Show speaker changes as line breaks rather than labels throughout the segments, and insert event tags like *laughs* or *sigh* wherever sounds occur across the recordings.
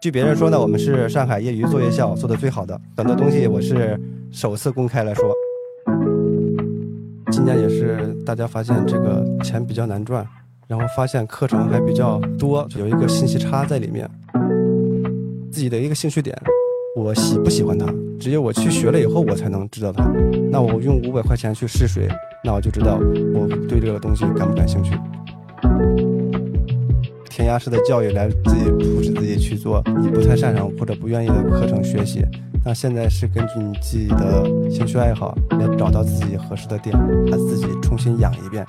据别人说呢，我们是上海业余做夜校做的最好的，很多东西我是首次公开来说。今年也是大家发现这个钱比较难赚，然后发现课程还比较多，有一个信息差在里面。自己的一个兴趣点，我喜不喜欢它，只有我去学了以后，我才能知道它。那我用五百块钱去试水，那我就知道我对这个东西感不感兴趣。填鸭式的教育来自己扶持自己去做你不太擅长或者不愿意的课程学习。那现在是根据你自己的兴趣爱好来找到自己合适的点，把自己重新养一遍。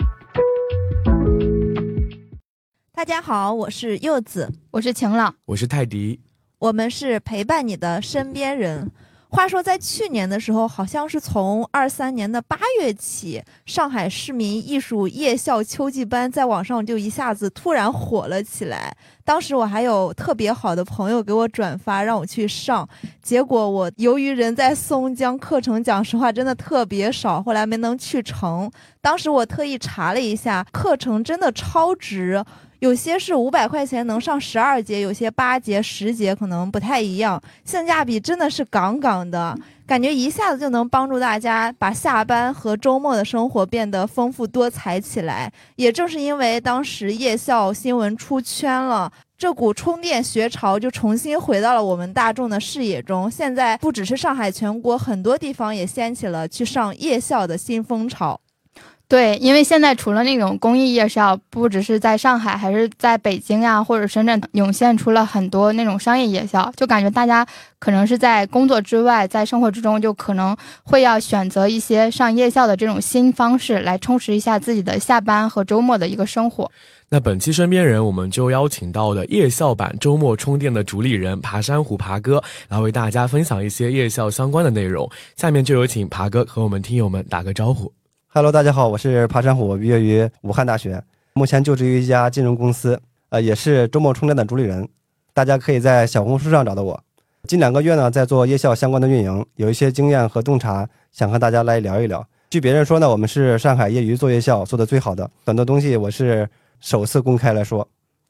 大家好，我是柚子，
我是晴朗，
我是泰迪，
我们是陪伴你的身边人。话说，在去年的时候，好像是从二三年的八月起，上海市民艺术夜校秋季班在网上就一下子突然火了起来。当时我还有特别好的朋友给我转发，让我去上。结果我由于人在松江，课程讲实话真的特别少，后来没能去成。当时我特意查了一下，课程真的超值。有些是五百块钱能上十二节，有些八节、十节可能不太一样，性价比真的是杠杠的，感觉一下子就能帮助大家把下班和周末的生活变得丰富多彩起来。也正是因为当时夜校新闻出圈了，这股充电学潮就重新回到了我们大众的视野中。现在不只是上海，全国很多地方也掀起了去上夜校的新风潮。
对，因为现在除了那种公益夜校，不只是在上海，还是在北京呀或者深圳涌现出了很多那种商业夜校，就感觉大家可能是在工作之外，在生活之中，就可能会要选择一些上夜校的这种新方式来充实一下自己的下班和周末的一个生活。
那本期身边人，我们就邀请到了夜校版周末充电的主理人爬山虎爬哥，来为大家分享一些夜校相关的内容。下面就有请爬哥和我们听友们打个招呼。
Hello，大家好，我是爬山虎，毕业于武汉大学，目前就职于一家金融公司，呃，也是周末充电的主理人。大家可以在小红书上找到我。近两个月呢，在做夜校相关的运营，有一些经验和洞察，想和大家来聊一聊。据别人说呢，我们是上海业余做夜校做的最好的，很多东西我是首次公开来说。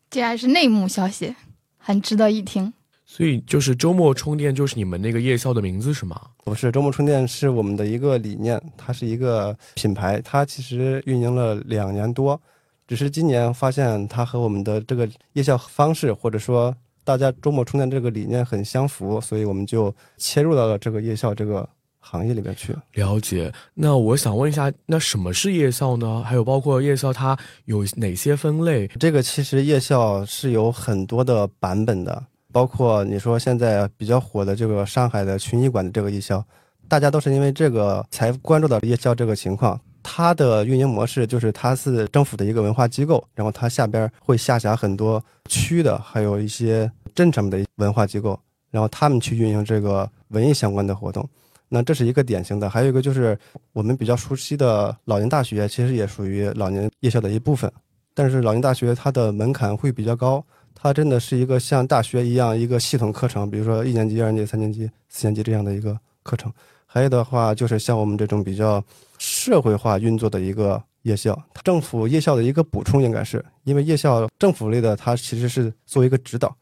既然是内幕消息，很值得一听。
所以就是周末充电，就是你们那个夜校的名字是吗？
不是，周末充电是我们的一个理念，它是一个品牌，它其实运营了两年多，只是今年发现它和我们的这个夜校方式，或者说大家周末充电这个理念很相符，所以我们就切入到了这个夜校这个行业里面去。
了解。那我想问一下，那什么是夜校呢？还有包括夜校它有哪些分类？
这个其实夜校是有很多的版本的。包括你说现在比较火的这个上海的群艺馆的这个夜校，大家都是因为这个才关注到夜校这个情况。它的运营模式就是它是政府的一个文化机构，然后它下边会下辖很多区的，还有一些镇上面的文化机构，然后他们去运营这个文艺相关的活动。那这是一个典型的，还有一个就是我们比较熟悉的老年大学，其实也属于老年夜校的一部分，但是老年大学它的门槛会比较高。它真的是一个像大学一样一个系统课程，比如说一年级、二年级、三年级、四年级这样的一个课程。还有的话就是像我们这种比较社会化运作的一个夜校，政府夜校的一个补充，应该是因为夜校政府类的，它其实是做一个指导。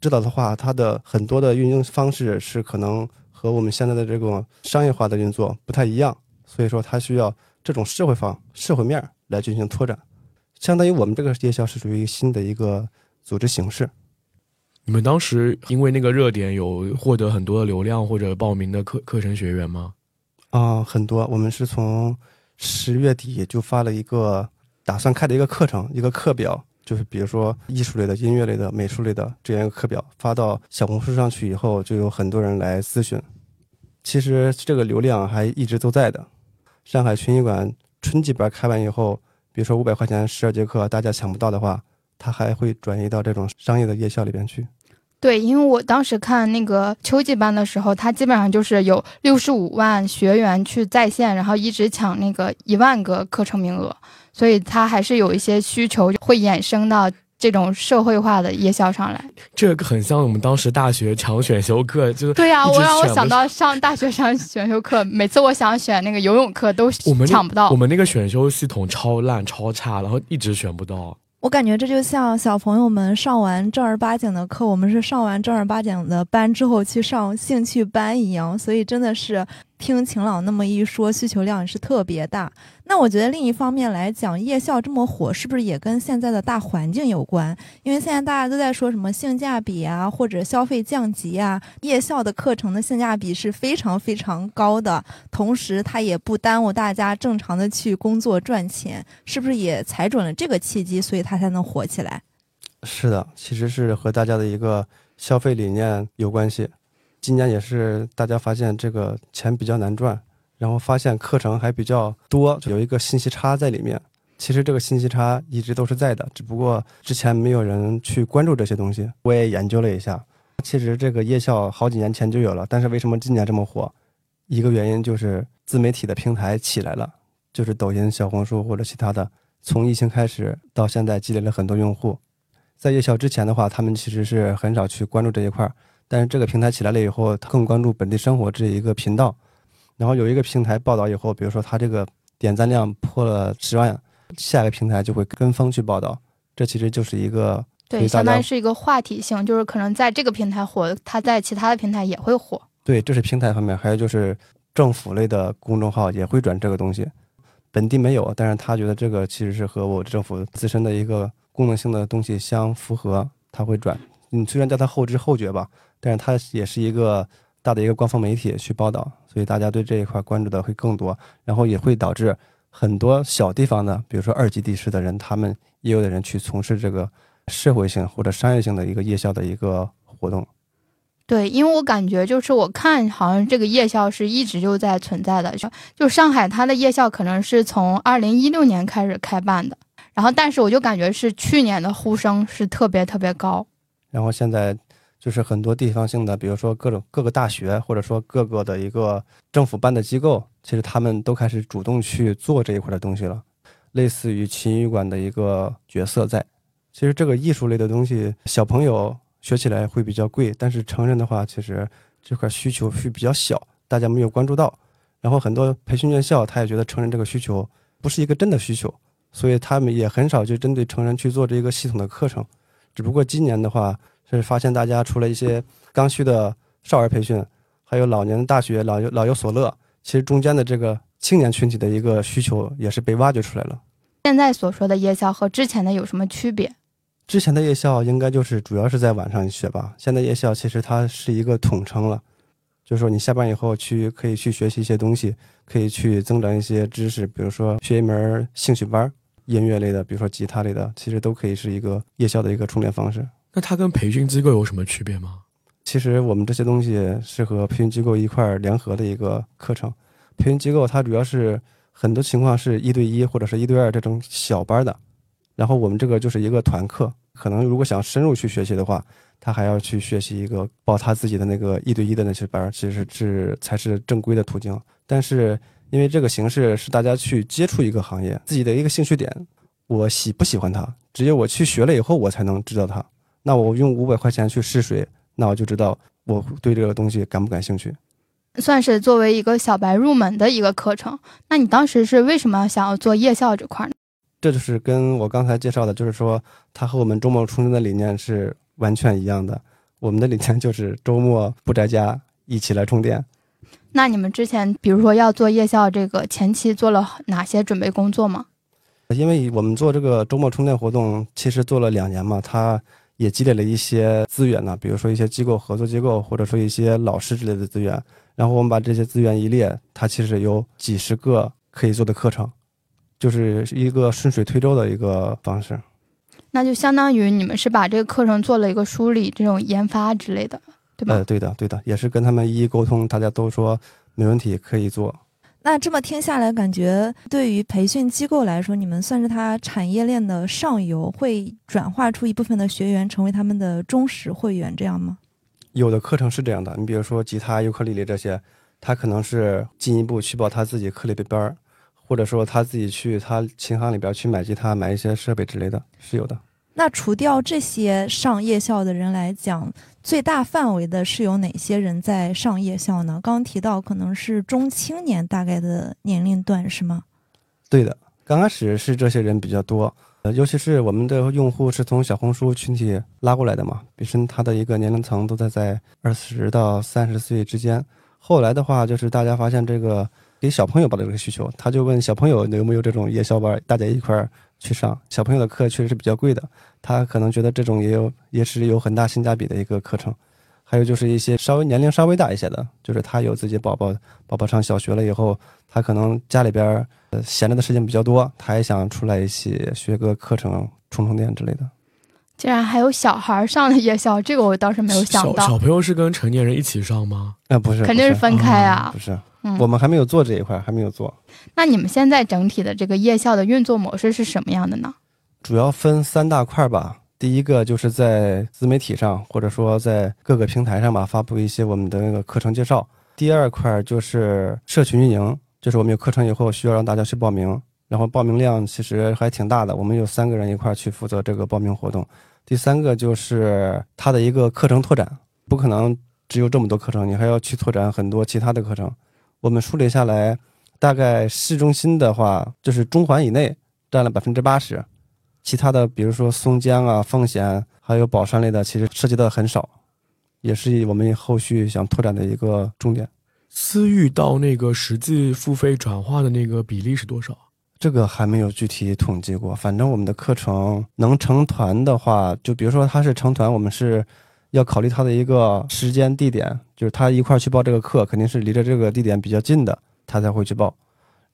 指导的话，它的很多的运营方式是可能和我们现在的这种商业化的运作不太一样，所以说它需要这种社会方、社会面来进行拓展。相当于我们这个夜校是属于新的一个。组织形式，
你们当时因为那个热点有获得很多的流量或者报名的课课程学员吗？
啊，很多。我们是从十月底就发了一个打算开的一个课程，一个课表，就是比如说艺术类的、音乐类的、美术类的这样一个课表，发到小红书上去以后，就有很多人来咨询。其实这个流量还一直都在的。上海群艺馆春季班开完以后，比如说五百块钱十二节课，大家抢不到的话。它还会转移到这种商业的夜校里边去。
对，因为我当时看那个秋季班的时候，它基本上就是有六十五万学员去在线，然后一直抢那个一万个课程名额，所以它还是有一些需求会衍生到这种社会化的夜校上来。
这个很像我们当时大学抢选修课，就
对呀，我让我想到上大学上选修课，每次我想选那个游泳课都抢不到。
我们那个选修系统超烂超差，然后一直选不到。
我感觉这就像小朋友们上完正儿八经的课，我们是上完正儿八经的班之后去上兴趣班一样，所以真的是听晴朗那么一说，需求量是特别大。那我觉得另一方面来讲，夜校这么火，是不是也跟现在的大环境有关？因为现在大家都在说什么性价比啊，或者消费降级啊，夜校的课程的性价比是非常非常高的，同时它也不耽误大家正常的去工作赚钱，是不是也踩准了这个契机，所以它才能火起来？
是的，其实是和大家的一个消费理念有关系。今年也是大家发现这个钱比较难赚。然后发现课程还比较多，有一个信息差在里面。其实这个信息差一直都是在的，只不过之前没有人去关注这些东西。我也研究了一下，其实这个夜校好几年前就有了，但是为什么今年这么火？一个原因就是自媒体的平台起来了，就是抖音、小红书或者其他的。从疫情开始到现在，积累了很多用户。在夜校之前的话，他们其实是很少去关注这一块儿，但是这个平台起来了以后，更关注本地生活这一个频道。然后有一个平台报道以后，比如说他这个点赞量破了十万，下一个平台就会跟风去报道，这其实就是一个
对，相当于是一个话题性，就是可能在这个平台火，它在其他的平台也会火。
对，这是平台方面，还有就是政府类的公众号也会转这个东西，本地没有，但是他觉得这个其实是和我政府自身的一个功能性的东西相符合，他会转。你虽然叫它后知后觉吧，但是它也是一个。大的一个官方媒体去报道，所以大家对这一块关注的会更多，然后也会导致很多小地方的，比如说二级地市的人，他们也有的人去从事这个社会性或者商业性的一个夜校的一个活动。
对，因为我感觉就是我看好像这个夜校是一直就在存在的，就上海它的夜校可能是从二零一六年开始开办的，然后但是我就感觉是去年的呼声是特别特别高，
然后现在。就是很多地方性的，比如说各种各个大学，或者说各个的一个政府办的机构，其实他们都开始主动去做这一块的东西了，类似于秦语馆的一个角色在。其实这个艺术类的东西，小朋友学起来会比较贵，但是成人的话，其实这块需求是比较小，大家没有关注到。然后很多培训院校，他也觉得成人这个需求不是一个真的需求，所以他们也很少就针对成人去做这个系统的课程。只不过今年的话。是发现大家除了一些刚需的少儿培训，还有老年大学老有老有所乐，其实中间的这个青年群体的一个需求也是被挖掘出来了。
现在所说的夜校和之前的有什么区别？
之前的夜校应该就是主要是在晚上学吧，现在夜校其实它是一个统称了，就是说你下班以后去可以去学习一些东西，可以去增长一些知识，比如说学一门兴趣班，音乐类的，比如说吉他类的，其实都可以是一个夜校的一个充电方式。
那它跟培训机构有什么区别吗？
其实我们这些东西是和培训机构一块联合的一个课程。培训机构它主要是很多情况是一对一或者是一对二这种小班的，然后我们这个就是一个团课。可能如果想深入去学习的话，他还要去学习一个报他自己的那个一对一的那些班，其实是才是正规的途径。但是因为这个形式是大家去接触一个行业，自己的一个兴趣点，我喜不喜欢它，只有我去学了以后，我才能知道它。那我用五百块钱去试水，那我就知道我对这个东西感不感兴趣。
算是作为一个小白入门的一个课程。那你当时是为什么想要做夜校这块呢？
这就是跟我刚才介绍的，就是说它和我们周末充电的理念是完全一样的。我们的理念就是周末不宅家，一起来充电。
那你们之前比如说要做夜校这个前期做了哪些准备工作吗？
因为我们做这个周末充电活动，其实做了两年嘛，它。也积累了一些资源呢，比如说一些机构合作机构，或者说一些老师之类的资源。然后我们把这些资源一列，它其实有几十个可以做的课程，就是一个顺水推舟的一个方式。
那就相当于你们是把这个课程做了一个梳理、这种研发之类的，对吧？
呃，对的，对的，也是跟他们一一沟通，大家都说没问题，可以做。
那这么听下来，感觉对于培训机构来说，你们算是它产业链的上游，会转化出一部分的学员成为他们的忠实会员，这样吗？
有的课程是这样的，你比如说吉他、尤克里里这些，他可能是进一步去报他自己课里的班儿，或者说他自己去他琴行里边去买吉他、买一些设备之类的，是有的。
那除掉这些上夜校的人来讲，最大范围的是有哪些人在上夜校呢？刚提到可能是中青年大概的年龄段是吗？
对的，刚开始是这些人比较多，呃，尤其是我们的用户是从小红书群体拉过来的嘛，本身他的一个年龄层都在在二十到三十岁之间。后来的话，就是大家发现这个给小朋友报的这个需求，他就问小朋友有没有这种夜校班，大家一块儿去上。小朋友的课确实是比较贵的，他可能觉得这种也有也是有很大性价比的一个课程。还有就是一些稍微年龄稍微大一些的，就是他有自己宝宝，宝宝上小学了以后，他可能家里边呃闲着的时间比较多，他也想出来一起学个课程，充充电之类的。
竟然还有小孩上了夜校，这个我倒是没有想到。
小朋友是跟成年人一起上吗？
啊、不是，
肯定是分开啊
不。是，
嗯
我们还没有做这一块，还没有做。
那你们现在整体的这个夜校的运作模式是什么样的呢？
主要分三大块吧。第一个就是在自媒体上，或者说在各个平台上吧，发布一些我们的那个课程介绍。第二块就是社群运营，就是我们有课程以后需要让大家去报名，然后报名量其实还挺大的，我们有三个人一块儿去负责这个报名活动。第三个就是它的一个课程拓展，不可能只有这么多课程，你还要去拓展很多其他的课程。我们梳理下来，大概市中心的话，就是中环以内占了百分之八十，其他的比如说松江啊、奉贤还有宝山类的，其实涉及的很少，也是我们后续想拓展的一个重点。
私域到那个实际付费转化的那个比例是多少？
这个还没有具体统计过，反正我们的课程能成团的话，就比如说他是成团，我们是要考虑他的一个时间地点，就是他一块儿去报这个课，肯定是离着这个地点比较近的，他才会去报。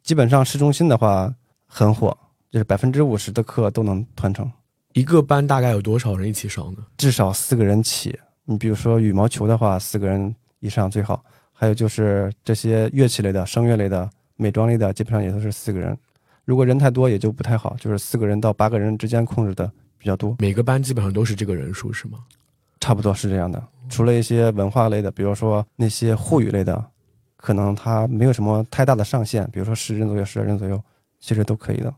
基本上市中心的话很火，就是百分之五十的课都能团成，
一个班大概有多少人一起上呢？
至少四个人起。你比如说羽毛球的话，四个人以上最好。还有就是这些乐器类的、声乐类的、美妆类的，基本上也都是四个人。如果人太多也就不太好，就是四个人到八个人之间控制的比较多，
每个班基本上都是这个人数是吗？
差不多是这样的。除了一些文化类的，比如说那些沪语类的，可能它没有什么太大的上限，比如说十人左右、十二人左右，其实都可以的。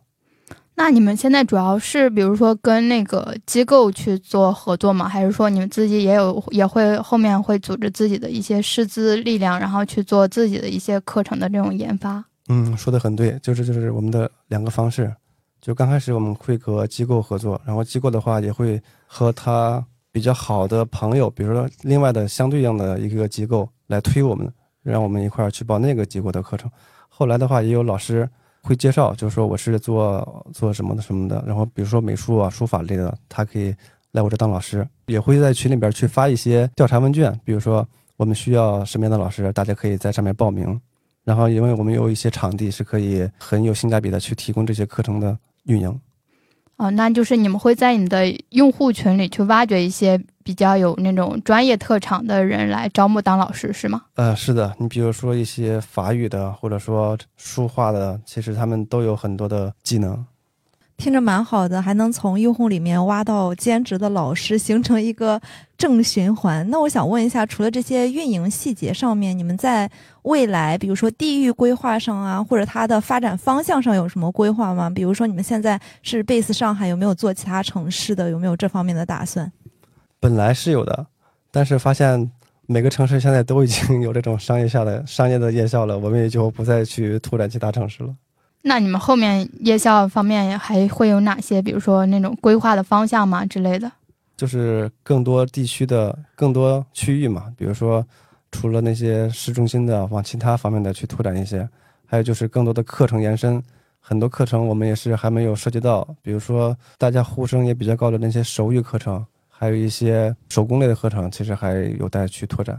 那你们现在主要是比如说跟那个机构去做合作吗？还是说你们自己也有也会后面会组织自己的一些师资力量，然后去做自己的一些课程的这种研发？
嗯，说的很对，就是就是我们的两个方式。就刚开始我们会和机构合作，然后机构的话也会和他比较好的朋友，比如说另外的相对应的一个机构来推我们，让我们一块儿去报那个机构的课程。后来的话也有老师会介绍，就是说我是做做什么的什么的，然后比如说美术啊、书法类的，他可以来我这当老师，也会在群里边去发一些调查问卷，比如说我们需要什么样的老师，大家可以在上面报名。然后，因为我们有一些场地是可以很有性价比的去提供这些课程的运营。
哦，那就是你们会在你的用户群里去挖掘一些比较有那种专业特长的人来招募当老师，是吗？
呃，是的，你比如说一些法语的，或者说书画的，其实他们都有很多的技能。
听着蛮好的，还能从用户里面挖到兼职的老师，形成一个正循环。那我想问一下，除了这些运营细节上面，你们在未来，比如说地域规划上啊，或者它的发展方向上有什么规划吗？比如说你们现在是 base 上海，有没有做其他城市的？有没有这方面的打算？
本来是有的，但是发现每个城市现在都已经有这种商业下的商业的夜校了，我们也就不再去拓展其他城市了。
那你们后面夜校方面还会有哪些，比如说那种规划的方向吗之类的？
就是更多地区的更多区域嘛，比如说除了那些市中心的，往其他方面的去拓展一些，还有就是更多的课程延伸，很多课程我们也是还没有涉及到，比如说大家呼声也比较高的那些手语课程，还有一些手工类的课程，其实还有待去拓展。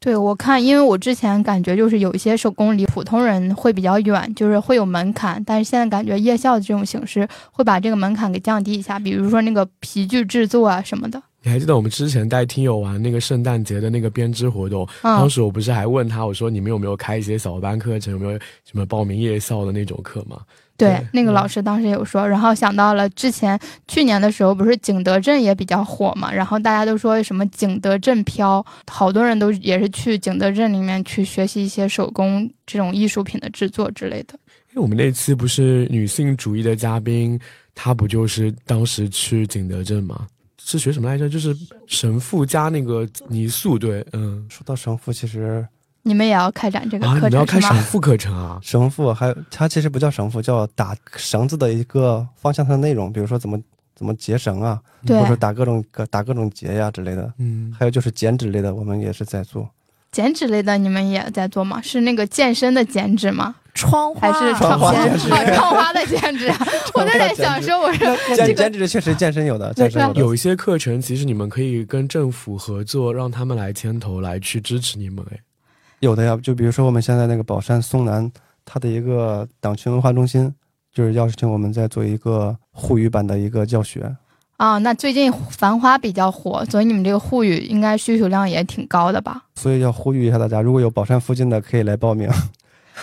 对我看，因为我之前感觉就是有一些手工离普通人会比较远，就是会有门槛，但是现在感觉夜校的这种形式会把这个门槛给降低一下，比如说那个皮具制作啊什么的。
你还记得我们之前带听友玩那个圣诞节的那个编织活动？
嗯
当时我不是还问他，我说你们有没有开一些小班课程，有没有什么报名夜校的那种课吗？
对
对，
那个老师当时有说，然后想到了之前去年的时候，不是景德镇也比较火嘛，然后大家都说什么景德镇飘，好多人都也是去景德镇里面去学习一些手工这种艺术品的制作之类的。
因为我们那期不是女性主义的嘉宾，她不就是当时去景德镇吗？是学什么来着？就是神父加那个泥塑，对，嗯，
说到神父，其实
你们也要开展这个
啊，你
课
们要开
程是吗？
省副课程啊？
绳缚还有它其实不叫绳缚，叫打绳子的一个方向上的内容，比如说怎么怎么结绳啊，或者说打各种打各种结呀之类的。
嗯，
还有就是减脂类的，我们也是在做。
减脂类的你们也在做吗？是那个健身的减脂吗？
窗花
还是
窗花
减
减脂
啊窗花的减脂？*laughs* 我就在想说，我说
减减脂确实健身有的，健身有的。
有一些课程其实你们可以跟政府合作，让他们来牵头来去支持你们。哎，
有的呀，就比如说我们现在那个宝山松南，它的一个党群文化中心，就是邀请我们在做一个沪语版的一个教学。
啊，那最近《繁花》比较火，所以你们这个沪语应该需求量也挺高的吧？
所以要呼吁一下大家，如果有宝山附近的，可以来报名。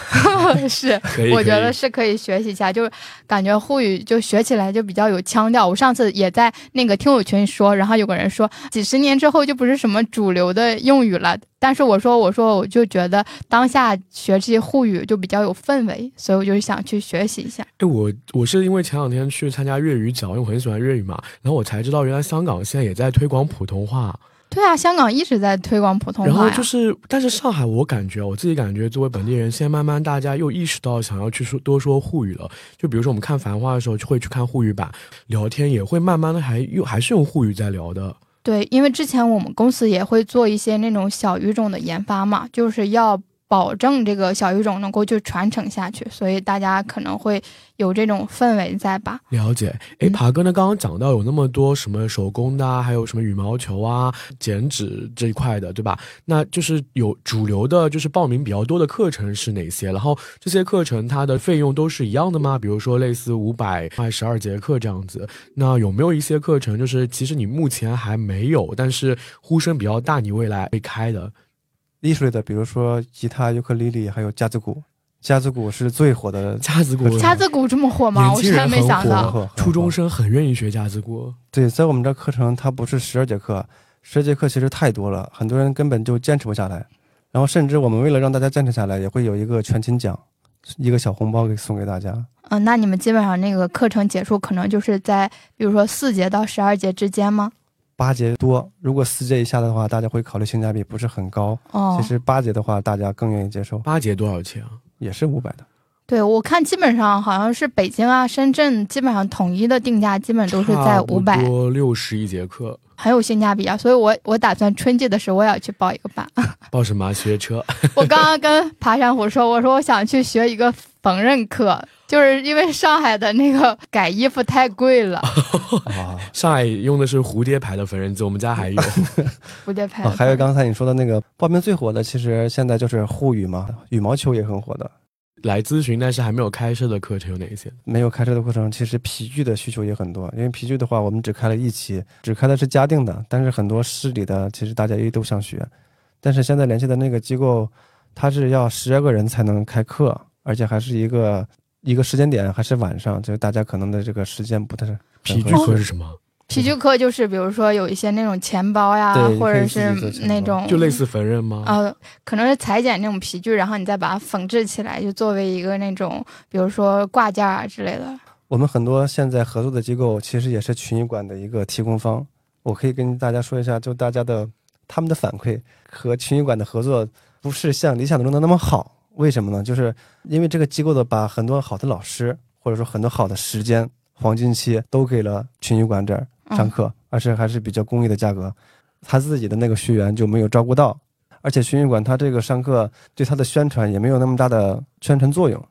*laughs*
是，我觉得是可以学习一下，就是感觉沪语就学起来就比较有腔调。我上次也在那个听友群说，然后有个人说几十年之后就不是什么主流的用语了，但是我说我说我就觉得当下学这些沪语就比较有氛围，所以我就想去学习一下。
哎，我我是因为前两天去参加粤语角，因为我很喜欢粤语嘛，然后我才知道原来香港现在也在推广普通话。
对啊，香港一直在推广普通话然。
后就是，但是上海，我感觉我自己感觉，作为本地人，现在慢慢大家又意识到想要去说多说沪语了。就比如说我们看《繁花》的时候，就会去看沪语版，聊天也会慢慢的还用还是用沪语在聊的。
对，因为之前我们公司也会做一些那种小语种的研发嘛，就是要保证这个小语种能够就传承下去，所以大家可能会有这种氛围在吧？
了解，哎，
嗯
爬哥呢？刚刚讲到有那么多什么手工的啊，还有什么羽毛球啊、剪纸这一块的，对吧？那就是有主流的，就是报名比较多的课程是哪些？然后这些课程它的费用都是一样的吗？比如说类似五百块十二节课这样子。那有没有一些课程，就是其实你目前还没有，但是呼声比较大，你未来会开的？
艺术类的，比如说吉他、尤克里里，还有架子鼓。架子鼓是最火的，*laughs*
架子鼓，
架子鼓这么火吗？我真的没想到。
初中生很愿意学架子鼓。
对，在我们这课程，它不是十二节课，十节课其实太多了，很多人根本就坚持不下来。然后，甚至我们为了让大家坚持下来，也会有一个全勤奖，一个小红包给送给大家。
嗯，那你们基本上那个课程结束可能就是在比如说四节到十二节之间吗？
八节多，如果四节以下的话，大家会考虑性价比不是很高。
哦
其，实八节的话，大家更愿意接受，
八节多少钱啊？
也是五百的。
对我看基本上好像是北京啊、深圳基本上统一的定价基本都是在五百，
多六十一节课。
很有性价比啊。所以我我打算春季的时候我也要去报一个班。*laughs*
报什么学车？
我刚刚跟爬山虎说，我说我想去学一个缝纫课，就是因为上海的那个改衣服太贵了，
哇、
上海用的是蝴蝶牌的缝纫机，我们家还有。*laughs*
蝴蝶牌
哦，还有刚才你说的那个报名最火的，其实现在就是沪语嘛，羽毛球也很火的。
来咨询，但是还没有开设的课程有哪些？
没有开设的课程，其实皮具的需求也很多。因为皮具的话，我们只开了一期，只开的是嘉定的，但是很多市里的其实大家也都想学。但是现在联系的那个机构，他是要十二个人才能开课，而且还是一个一个时间点，还是晚上，就是大家可能的这个时间不太
皮具课是什么？
皮具课就是比如说有一些那种钱包呀，或者是那种
就类似缝纫吗？
呃，可能是裁剪那种皮具，然后你再把它缝制起来，就作为一个那种比如说挂件啊之类的。
我们很多现在合作的机构，其实也是群艺馆的一个提供方。我可以跟大家说一下，就大家的他们的反馈和群艺馆的合作不是像理想中的那么好。为什么呢？就是因为这个机构的把很多好的老师，或者说很多好的时间、黄金期都给了群艺馆这儿上课，而且还是比较公益的价格，他自己的那个学员就没有照顾到。而且群艺馆他这个上课对他的宣传也没有那么大的宣传作用。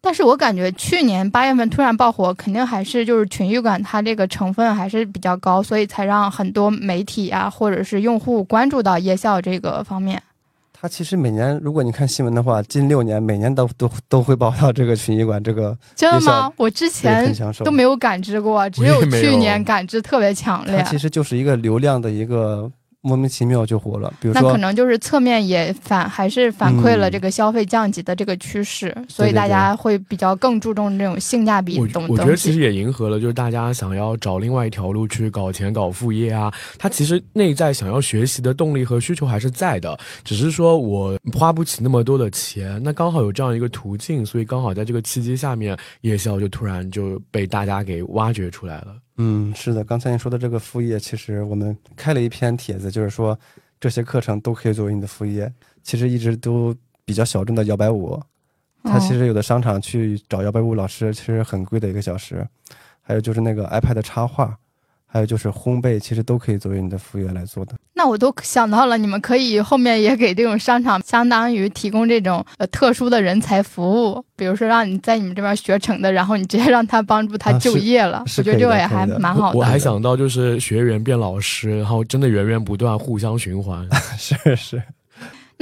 但是我感觉去年八月份突然爆火，肯定还是就是群艺馆它这个成分还是比较高，所以才让很多媒体啊或者是用户关注到夜校这个方面。
他其实每年，如果你看新闻的话，近六年每年都都都会报道这个群医馆这个
真的吗？我之前都。没有感知过，只有去年感知特别强烈
它。其实就是一个流量的一个莫名其妙就火了。比如说，
那可能就是侧面也反还是反馈了
嗯
这个消费降级的这个趋势，所以大家会比较更注重这种性价比
我我觉得。其实也迎合了，就是大家想要找另外一条路去搞钱、搞副业啊。他其实内在想要学习的动力和需求还是在的，只是说我花不起那么多的钱。那刚好有这样一个途径，所以刚好在这个契机下面，夜校就突然就被大家给挖掘出来了。
嗯，是的，刚才你说的这个副业，其实我们开了一篇帖子，就是说这些课程都可以作为你的副业。其实一直都比较小众的摇摆舞，它其实有的商场去找摇摆舞老师，其实很贵的一个小时。还有就是那个 iPad 插画，还有就是烘焙，其实都可以作为你的副业来做的。
那我都想到了，你们可以后面也给这种商场相当于提供这种呃特殊的人才服务，比如说让你在你们这边学成的，然后你直接让他帮助他 *laughs*
啊
就业了。
是
我觉得这个也还蛮好的。
我还想到就是学员变老师，然后真的源源不断，互相循环。
是 *laughs* 是，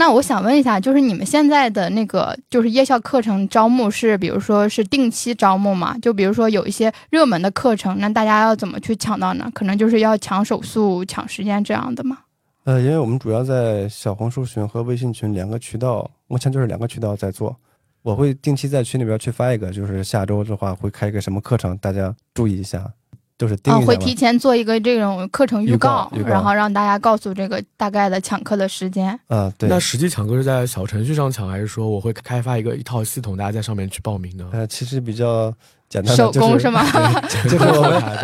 那我想问一下，就是你们现在的那个就是夜校课程招募是，比如说是定期招募吗？就比如说有一些热门的课程，那大家要怎么去抢到呢？可能就是要抢手速、抢时间这样的吗？
呃，因为我们主要在小红书群和微信群两个渠道，目前就是两个渠道在做。我会定期在群里边去发一个，就是下周的话会开一个什么课程，大家注意一下，就是盯
啊。会提前做一个这种课程预
预告预告
然后让大家告诉这个大概的抢课的时间。
啊，对
那，实际抢课是在小程序上抢，还是说我会开发一个一套系统，大家在上面去报名呢？
呃，其实比较简单的，
手工
是
是吗？*laughs*
就是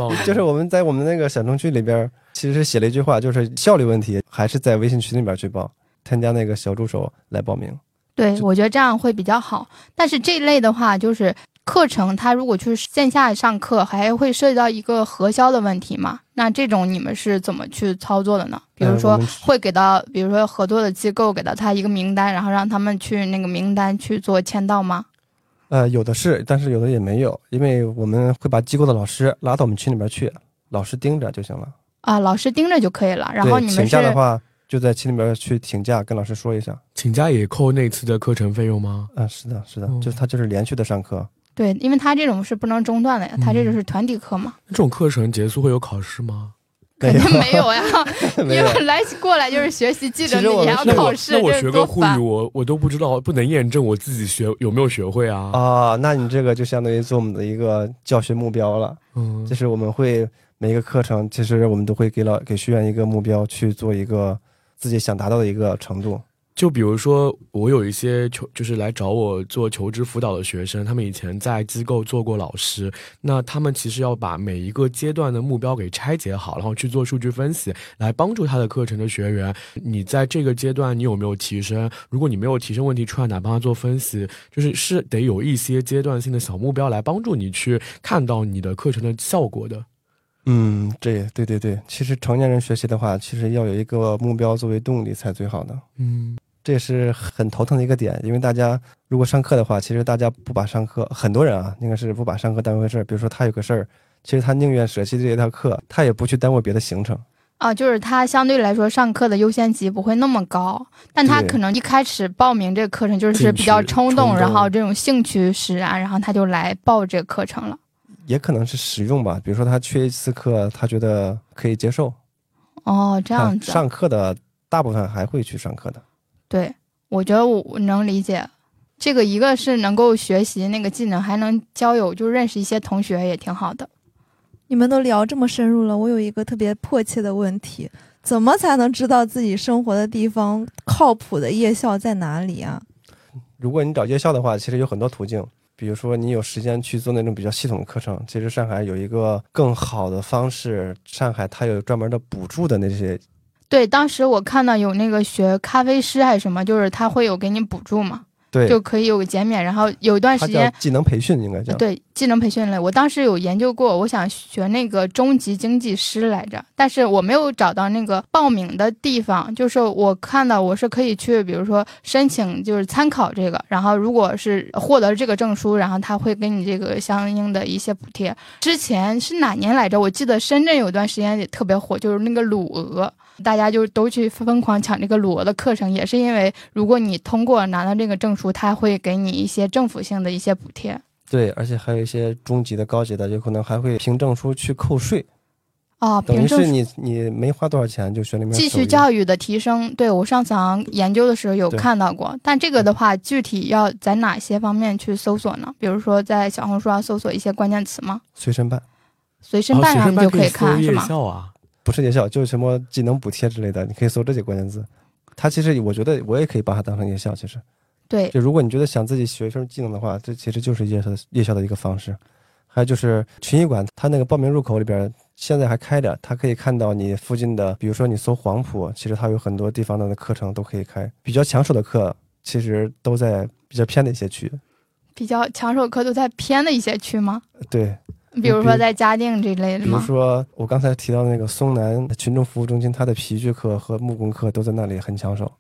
我们就是我们在我们那个小程序里边，其实写了一句话，就是效率问题还是在微信群里边去报，添加那个小助手来报名。
对，我觉得这样会比较好。但是这一类的话，就是课程，它如果去线下上课，还会涉及到一个核销的问题嘛？那这种你们是怎么去操作的呢？比如说会给到，比如说合作的机构给到他一个名单，然后让他们去那个名单去做签到吗？
呃，有的是，但是有的也没有，因为我们会把机构的老师拉到我们群里边去，老师盯着就行了。
啊，老师盯着就可以了。然后
请
你们请
假的话，就在群里面去请假，跟老师说一下。
请假也扣那次的课程费用吗？
啊，是的，是的，
哦
就是他就是连续的上课。
对，因为他这种是不能中断的呀，他这就是团体课嘛，
这种课程结束会有考试吗？*laughs*
肯定没有呀。*laughs*
没有
因为来过来就是学习技能你还要考试，
那我学个沪语，我我都不知道，不能验证我自己学有没有学会啊。
啊，那你这个就相当于做我们的一个教学目标了。
嗯
就，是我们会每一个课程，其实我们都会给老给学员一个目标去做一个自己想达到的一个程度。
就比如说，我有一些求就是来找我做求职辅导的学生，他们以前在机构做过老师，那他们其实要把每一个阶段的目标给拆解好，然后去做数据分析，来帮助他的课程的学员。你在这个阶段你有没有提升？如果你没有提升问题出来，哪帮他做分析？就是是得有一些阶段性的小目标来帮助你去看到你的课程的效果的。
嗯，这对对对，其实成年人学习的话，其实要有一个目标作为动力才最好的。
嗯，
这也是很头疼的一个点，因为大家如果上课的话，其实大家不把上课，很多人啊，应该是不把上课当回事儿。比如说他有个事儿，其实他宁愿舍弃这一堂课，他也不去耽误别的行程。
啊，就是他相对来说上课的优先级不会那么高，但他可能一开始报名这个课程就是比较冲动，
冲动
然后这种兴趣使然，然后他就来报这个课程了。
也可能是实用吧，比如说他缺一次课，他觉得可以接受，
哦，这样
啊
子，
上课的大部分还会去上课的。
对，我觉得我我能理解。这个一个是能够学习那个技能，还能交友，就认识一些同学也挺好的。
你们都聊这么深入了，我有一个特别迫切的问题：怎么才能知道自己生活的地方靠谱的夜校在哪里啊？*laughs*
如果你找夜校的话，其实有很多途径，比如说你有时间去做那种比较系统的课程。其实上海有一个更好的方式，上海它有专门的补助的那些，
对，当时我看到有那个学咖啡师还是什么，就是他会有给你补助嘛，
对，
就可以有个减免，然后有一段时间
技能培训，应该叫。
对技能培训类，我当时有研究过，我想学那个中级经济师来着，但是我没有找到那个报名的地方。就是我看到我是可以去，比如说申请，就是参考这个，然后如果是获得这个证书，然后他会给你这个相应的一些补贴。之前是哪年来着？我记得深圳有段时间也特别火，就是那个鲁俄。大家就都去疯狂抢这个鲁俄的课程，也是因为如果你通过拿到这个证书，他会给你一些政府性的一些补贴。
对，而且还有一些中级的、高级的，有可能还会凭证书去扣税，
哦，
等于
凭证
是你你没花多少钱就学里面
继续教育的提升，对我上次好像研究的时候有看到过，但这个的话，具体要在哪些方面去搜索呢？比如说在小红书上搜索一些关键词吗？
随身办，
随身办上就以
办可以
看，是吗？
啊。
不是夜校，就是什么技能补贴之类的，你可以搜这些关键字。它其实我觉得我也可以把它当成夜校，其实
对，
就如果你觉得想自己学一份技能的话，这其实就是夜校夜校的一个方式。还有就是群艺馆，它那个报名入口里边现在还开着，它可以看到你附近的，比如说你搜黄埔，其实它有很多地方的课程都可以开。比较抢手的课，其实都在比较偏的一些区。
比较抢手课都在偏的一些区吗？
对，
比如说在嘉定这类的
比如？说我刚才提到的那个松南群众服务中心，它的皮具课和木工课都在那里很抢手。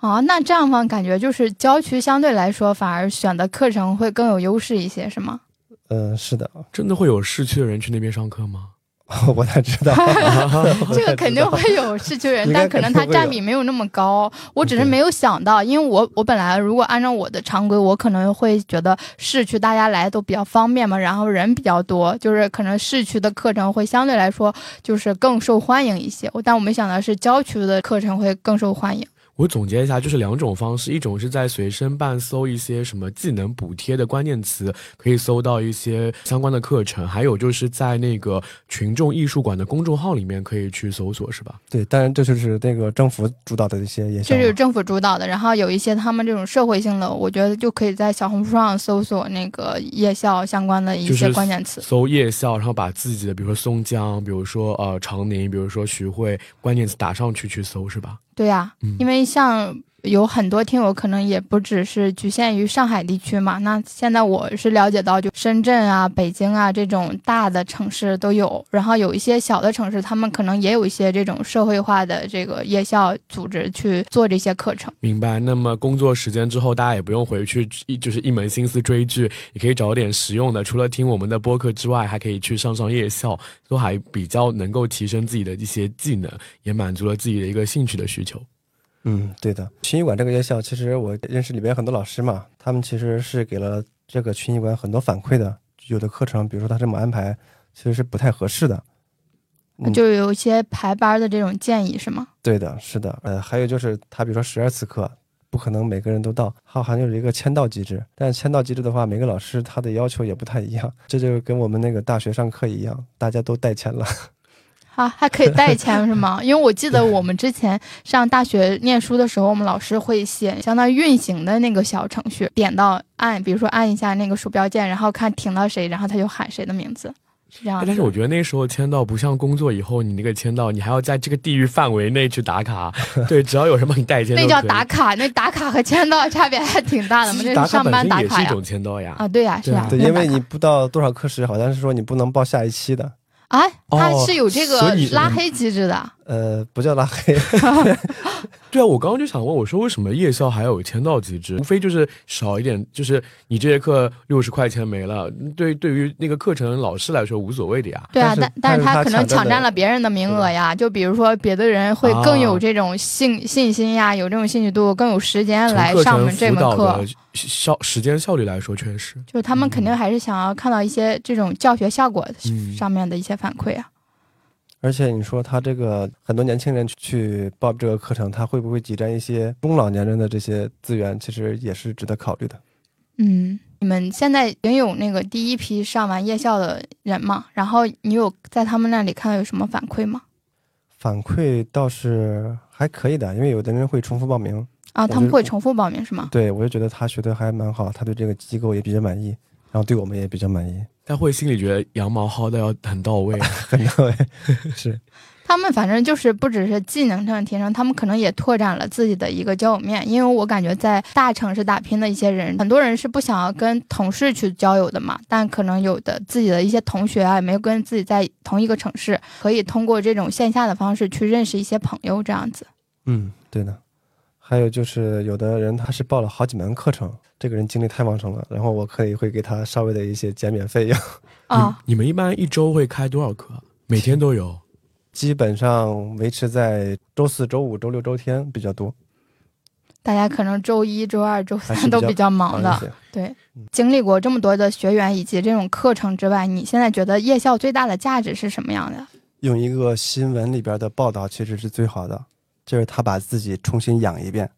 啊，那这样方感觉就是郊区相对来说反而选的课程会更有优势一些，是吗？
嗯，是的，
真的会有市区的人去那边上课吗？*laughs*
我哪知道？*laughs*
这个肯定会有市区人，但可能它占比没有那么高。我只是没有想到，因为我我本来如果按照我的常规，我可能会觉得市区大家来都比较方便嘛，然后人比较多，就是可能市区的课程会相对来说就是更受欢迎一些。我但我没想到是郊区的课程会更受欢迎。
我总结一下，就是两种方式，一种是在随身办搜一些什么技能补贴的关键词，可以搜到一些相关的课程；还有就是在那个群众艺术馆的公众号里面可以去搜索，是吧？
对，当然这就是那个政府主导的一些夜校嘛。
这就是政府主导的，然后有一些他们这种社会性的，我觉得就可以在小红书上搜索那个夜校相关的一些关键词。
搜夜校，然后把自己的，比如说松江，比如说呃长宁，比如说徐汇关键词打上去去搜，是吧？
对呀、
嗯。
因为像有很多听友可能也不只是局限于上海地区嘛，那现在我是了解到，就深圳啊、北京啊这种大的城市都有，然后有一些小的城市，他们可能也有一些这种社会化的这个夜校组织去做这些课程。
明白。那么工作时间之后，大家也不用回去一就是一门心思追剧，也可以找点实用的。除了听我们的播客之外，还可以去上上夜校，都还比较能够提升自己的一些技能，也满足了自己的一个兴趣的需求。
嗯，对的。群艺馆这个院校，其实我认识里边很多老师嘛，他们其实是给了这个群艺馆很多反馈的。有的课程，比如说他这么安排，其实是不太合适的。嗯
就有一些排班的这种建议是吗？
对的，是的。呃，还有就是他比如说十二次课，不可能每个人都到，它好像有一个签到机制。但是签到机制的话，每个老师他的要求也不太一样，这就跟我们那个大学上课一样，大家都带签了。
啊，还可以代签是吗？因为我记得我们之前上大学念书的时候，我们老师会写相当于运行的那个小程序，点到按，比如说按一下那个鼠标键，然后看停到谁，然后他就喊谁的名字，是这样
但是我觉得那时候签到不像工作以后，你那个签到，你还要在这个地域范围内去打卡。*laughs* 对，只要有人帮你代签，
那叫打。卡，那打卡和签到差别还挺大的嘛，那是上班打卡呀。
是一种签到呀。
啊，对呀，是呀，
对，因为你不到多少课时，好像是说你不能报下一期的。
啊，它
哦
是有这个拉黑机制的。
呃，不叫拉黑，
对啊，我刚刚就想问，我说为什么夜校还有签到机制？无非就是少一点，就是你这节课六十块钱没了，对，对于那个课程老师来说无所谓的呀。
对啊，
但
但但是
他
他可能抢
抢占
了别人的名额呀，就比如说别的人会更有这种信信心呀，有这种兴趣度，更有时间来上这门课。
效时间效率来说，确实。
就是他们肯定还是想要看到一些这种教学效果
嗯
上面的一些反馈啊。
而且你说他这个很多年轻人去报这个课程，他会不会挤占一些中老年人的这些资源？其实也是值得考虑的。
嗯，你们现在已经有那个第一批上完夜校的人嘛？然后你有在他们那里看到有什么反馈吗？
反馈倒是还可以的，因为有的人会重复报名。
啊，他们会重复报名是吗？
对我就觉得他学的还蛮好，他对这个机构也比较满意，然后对我们也比较满意，
他会心里觉得羊毛薅的要很到位。*laughs*
很到位。是，*laughs*
他们反正就是不只是技能上的提升，他们可能也拓展了自己的一个交友面。因为我感觉在大城市打拼的一些人，很多人是不想要跟同事去交友的嘛，但可能有的自己的一些同学啊，也没有跟自己在同一个城市，可以通过这种线下的方式去认识一些朋友，这样子。
嗯，对的。还有就是，有的人他是报了好几门课程，这个人精力太旺盛了，然后我可以会给他稍微的一些减免费用，*laughs*
啊、
你们一般一周会开多少课？每天都有。
基本上维持在周四周五周六周天比较多，
大家可能周一周二周三都比较忙的。对
嗯，
经历过这么多的学员以及这种课程之外，你现在觉得夜校最大的价值是什么样的？
用一个新闻里边的报道其实是最好的，就是他把自己重新养一遍。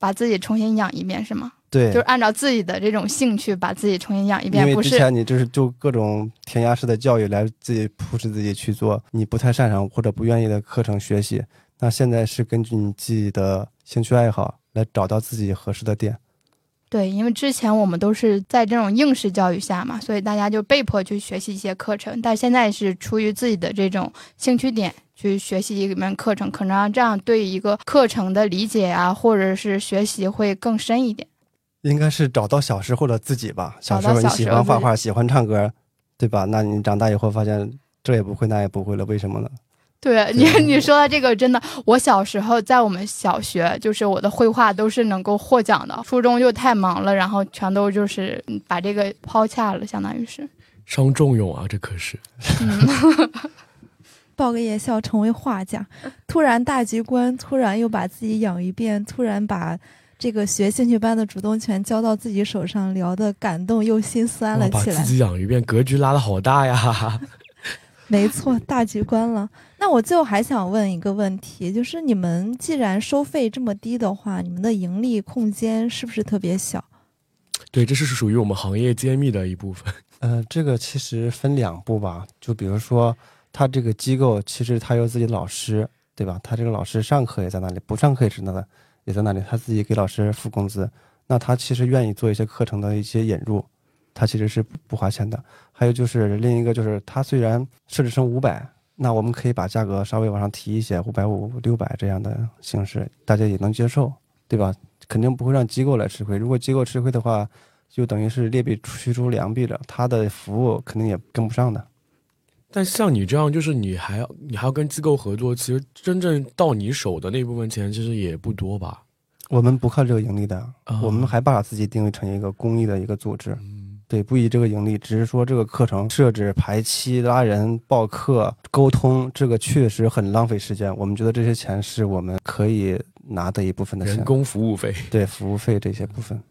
把自己重新养一遍是吗？
对，
就是按照自己的这种兴趣把自己重新养一遍，
因为之前你就是就各种填鸭式的教育来自己 push 自己去做你不太擅长或者不愿意的课程学习，那现在是根据你自己的兴趣爱好来找到自己合适的点，
对，因为之前我们都是在这种应试教育下嘛，所以大家就被迫去学习一些课程。但现在是出于自己的这种兴趣点去学习一门课程，可能这样对一个课程的理解啊，或者是学习会更深一点。
应该是找到小时候的自己吧。小时候你喜欢画画，喜欢唱歌，对吧？那你长大以后发现这也不会，那也不会了，为什么呢？
对你，你说的这个真的，我小时候在我们小学，就是我的绘画都是能够获奖的。初中就太忙了，然后全都就是嗯把这个抛下了，相当于是。
伤仲永啊，这可是。*laughs*
报个夜校成为画家，突然大局观，突然又把自己养一遍，突然把这个学兴趣班的主动权交到自己手上，聊得感动又心酸了起来
自。己养一遍，格局拉的好大呀！*laughs*
没错，大局观了。那我最后还想问一个问题，就是你们既然收费这么低的话，你们的盈利空间是不是特别小？
对，这是属于我们行业揭秘的一部分。*laughs*
呃，这个其实分两步吧，就比如说，他这个机构其实他有自己的老师，对吧？他这个老师上课也在那里，不上课也是那的，也在那里，他自己给老师付工资。那他其实愿意做一些课程的一些引入，他其实是不花钱的。还有就是另一个就是，他虽然设置成五百，那我们可以把价格稍微往上提一些，五百五、六百这样的形式，大家也能接受，对吧？肯定不会让机构来吃亏。如果机构吃亏的话，就等于是劣币驱逐良币了，他的服务肯定也跟不上的。
但像你这样，就是你还要你还要跟机构合作，其实真正到你手的那部分钱，其实也不多吧？
我们不靠这个盈利的，
啊
我们还把自己定位成一个公益的一个组织，
嗯，
对，不以这个盈利，只是说这个课程设置、排期、拉人、报课、沟通，这个确实很浪费时间。我们觉得这些钱是我们可以拿的一部分的钱，
人工服务费。
对服务费这些部分。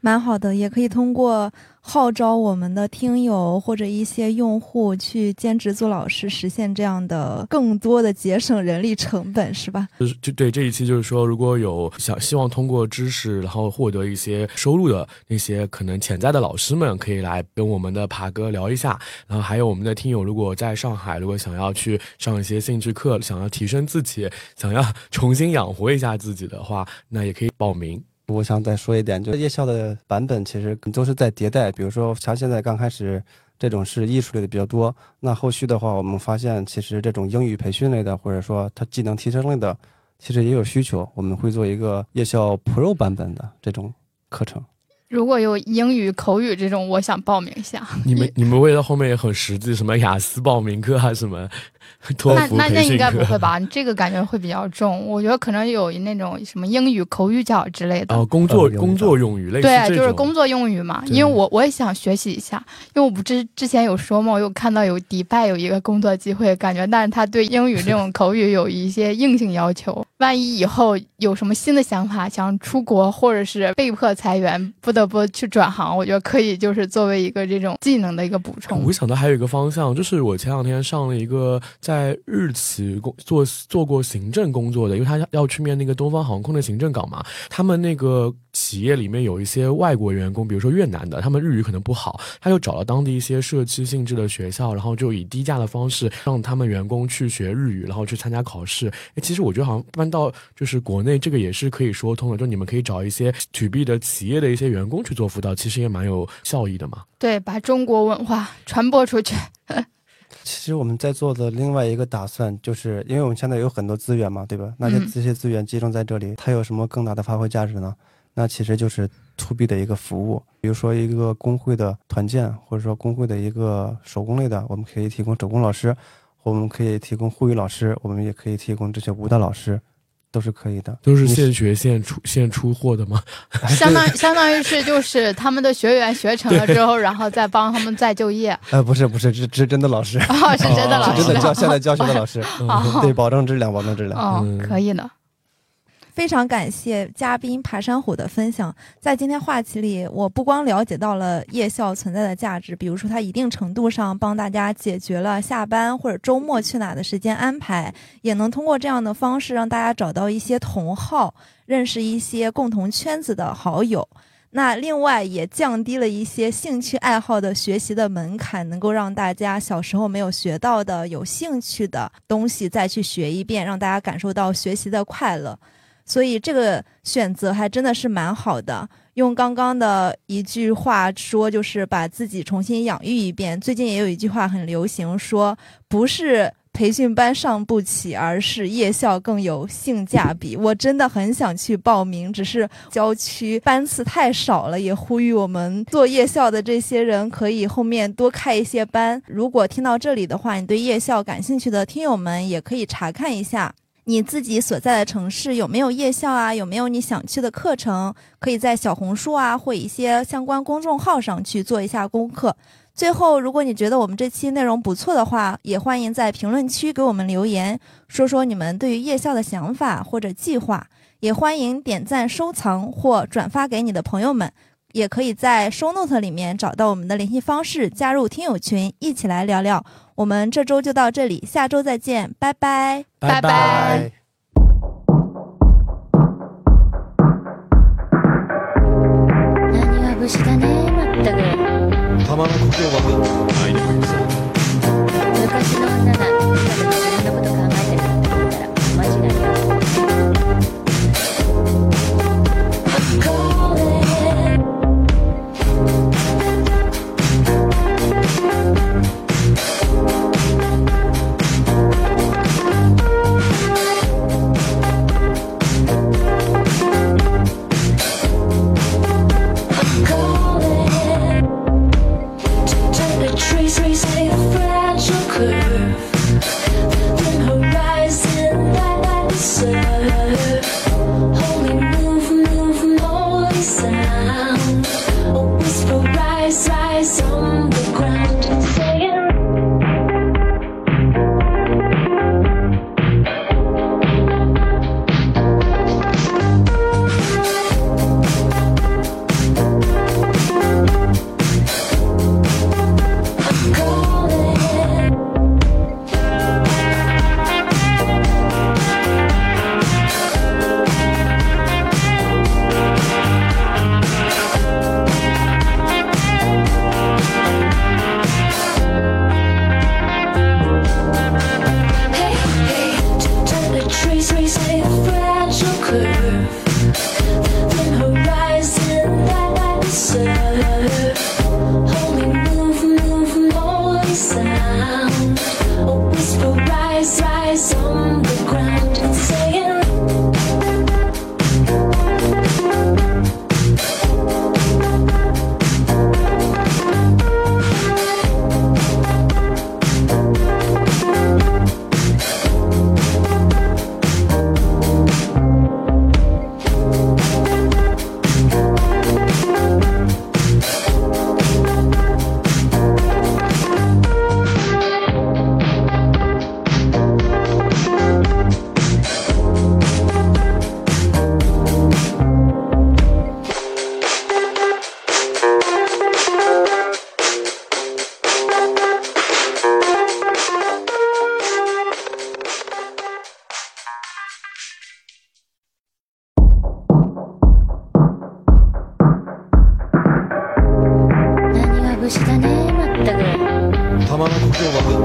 蛮好的，也可以通过号召我们的听友或者一些用户去兼职做老师，实现这样的更多的节省人力成本，是吧？
就是就对这一期就是说，如果有想希望通过知识然后获得一些收入的那些可能潜在的老师们，可以来跟我们的爬哥聊一下。然后还有我们的听友，如果在上海，如果想要去上一些兴趣课，想要提升自己，想要重新养活一下自己的话，那也可以报名。
我想再说一点，就是夜校的版本其实都是在迭代。比如说，像现在刚开始这种是艺术类的比较多，那后续的话，我们发现其实这种英语培训类的，或者说它技能提升类的，其实也有需求。我们会做一个夜校 Pro 版本的这种课程。
如果有英语口语这种，我想报名一下。
你们 *laughs* 你们为了后面也很实际，什么雅思报名课啊，什么 *laughs* 托
那那那应该不。会吧？这个感觉会比较重。我觉得可能有那种什么英语口语角之类的。
哦，工作工作用语类似
对，就是工作用语嘛。因为我我也想学习一下，因为我不之之前有说嘛，我有看到有迪拜有一个工作机会，感觉但是他对英语这种口语有一些硬性要求。万一以后有什么新的想法，想出国或者是被迫裁员，不得不去转行，我觉得可以就是作为一个这种技能的一个补充
我。想到还有一个方向，就是我前两天上了一个在日企工做做过行政工作的，因为他要去面那个东方航空的行政岗嘛。他们那个企业里面有一些外国员工，比如说越南的，他们日语可能不好，他就找了当地一些社区性质的学校，然后就以低价的方式让他们员工去学日语，然后去参加考试。诶，其实我觉得好像搬到就是国内这个也是可以说通的，就你们可以找一些 to B 的企业的一些员工去做辅导，其实也蛮有效益的嘛。
对，把中国文化传播出去。
其实我们在做的另外一个打算，就是因为我们现在有很多资源嘛，对吧？那些
嗯
这些资源集中在这里，它有什么更大的发挥价值呢？那其实就是 to B 的一个服务，比如说一个工会的团建，或者说工会的一个手工类的，我们可以提供手工老师，我们可以提供护理老师，我们也可以提供这些舞蹈老师，都是可以的。
都是现学现出现出货的吗？
相当相当于是就是他们的学员学成了之后，*laughs* 然后再帮他们再就业。
呃，不是不是，是是真的老师，
哦，是真的老师
是真的教现在教学的老师，*laughs*
哦
对，保证质量，保证质量。
可以的。
非常感谢嘉宾爬山虎的分享，在今天话题里，我不光了解到了夜校存在的价值，比如说它一定程度上帮大家解决了下班或者周末去哪的时间安排，也能通过这样的方式让大家找到一些同好，认识一些共同圈子的好友。那另外也降低了一些兴趣爱好的学习的门槛，能够让大家小时候没有学到的、有兴趣的东西再去学一遍，让大家感受到学习的快乐。所以这个选择还真的是蛮好的。用刚刚的一句话说，就是把自己重新养育一遍。最近也有一句话很流行，说不是培训班上不起，而是夜校更有性价比。我真的很想去报名，只是郊区班次太少了。也呼吁我们做夜校的这些人，可以后面多开一些班。如果听到这里的话，你对夜校感兴趣的听友们，也可以查看一下。你自己所在的城市有没有夜校啊？有没有你想去的课程？可以在小红书啊或一些相关公众号上去做一下功课。最后，如果你觉得我们这期内容不错的话，也欢迎在评论区给我们留言，说说你们对于夜校的想法或者计划。也欢迎点赞、收藏或转发给你的朋友们。也可以在 show note 里面找到我们的联系方式，加入听友群，一起来聊聊。我们这周就到这里，下周再见，拜拜，
拜拜。
他
妈的不是。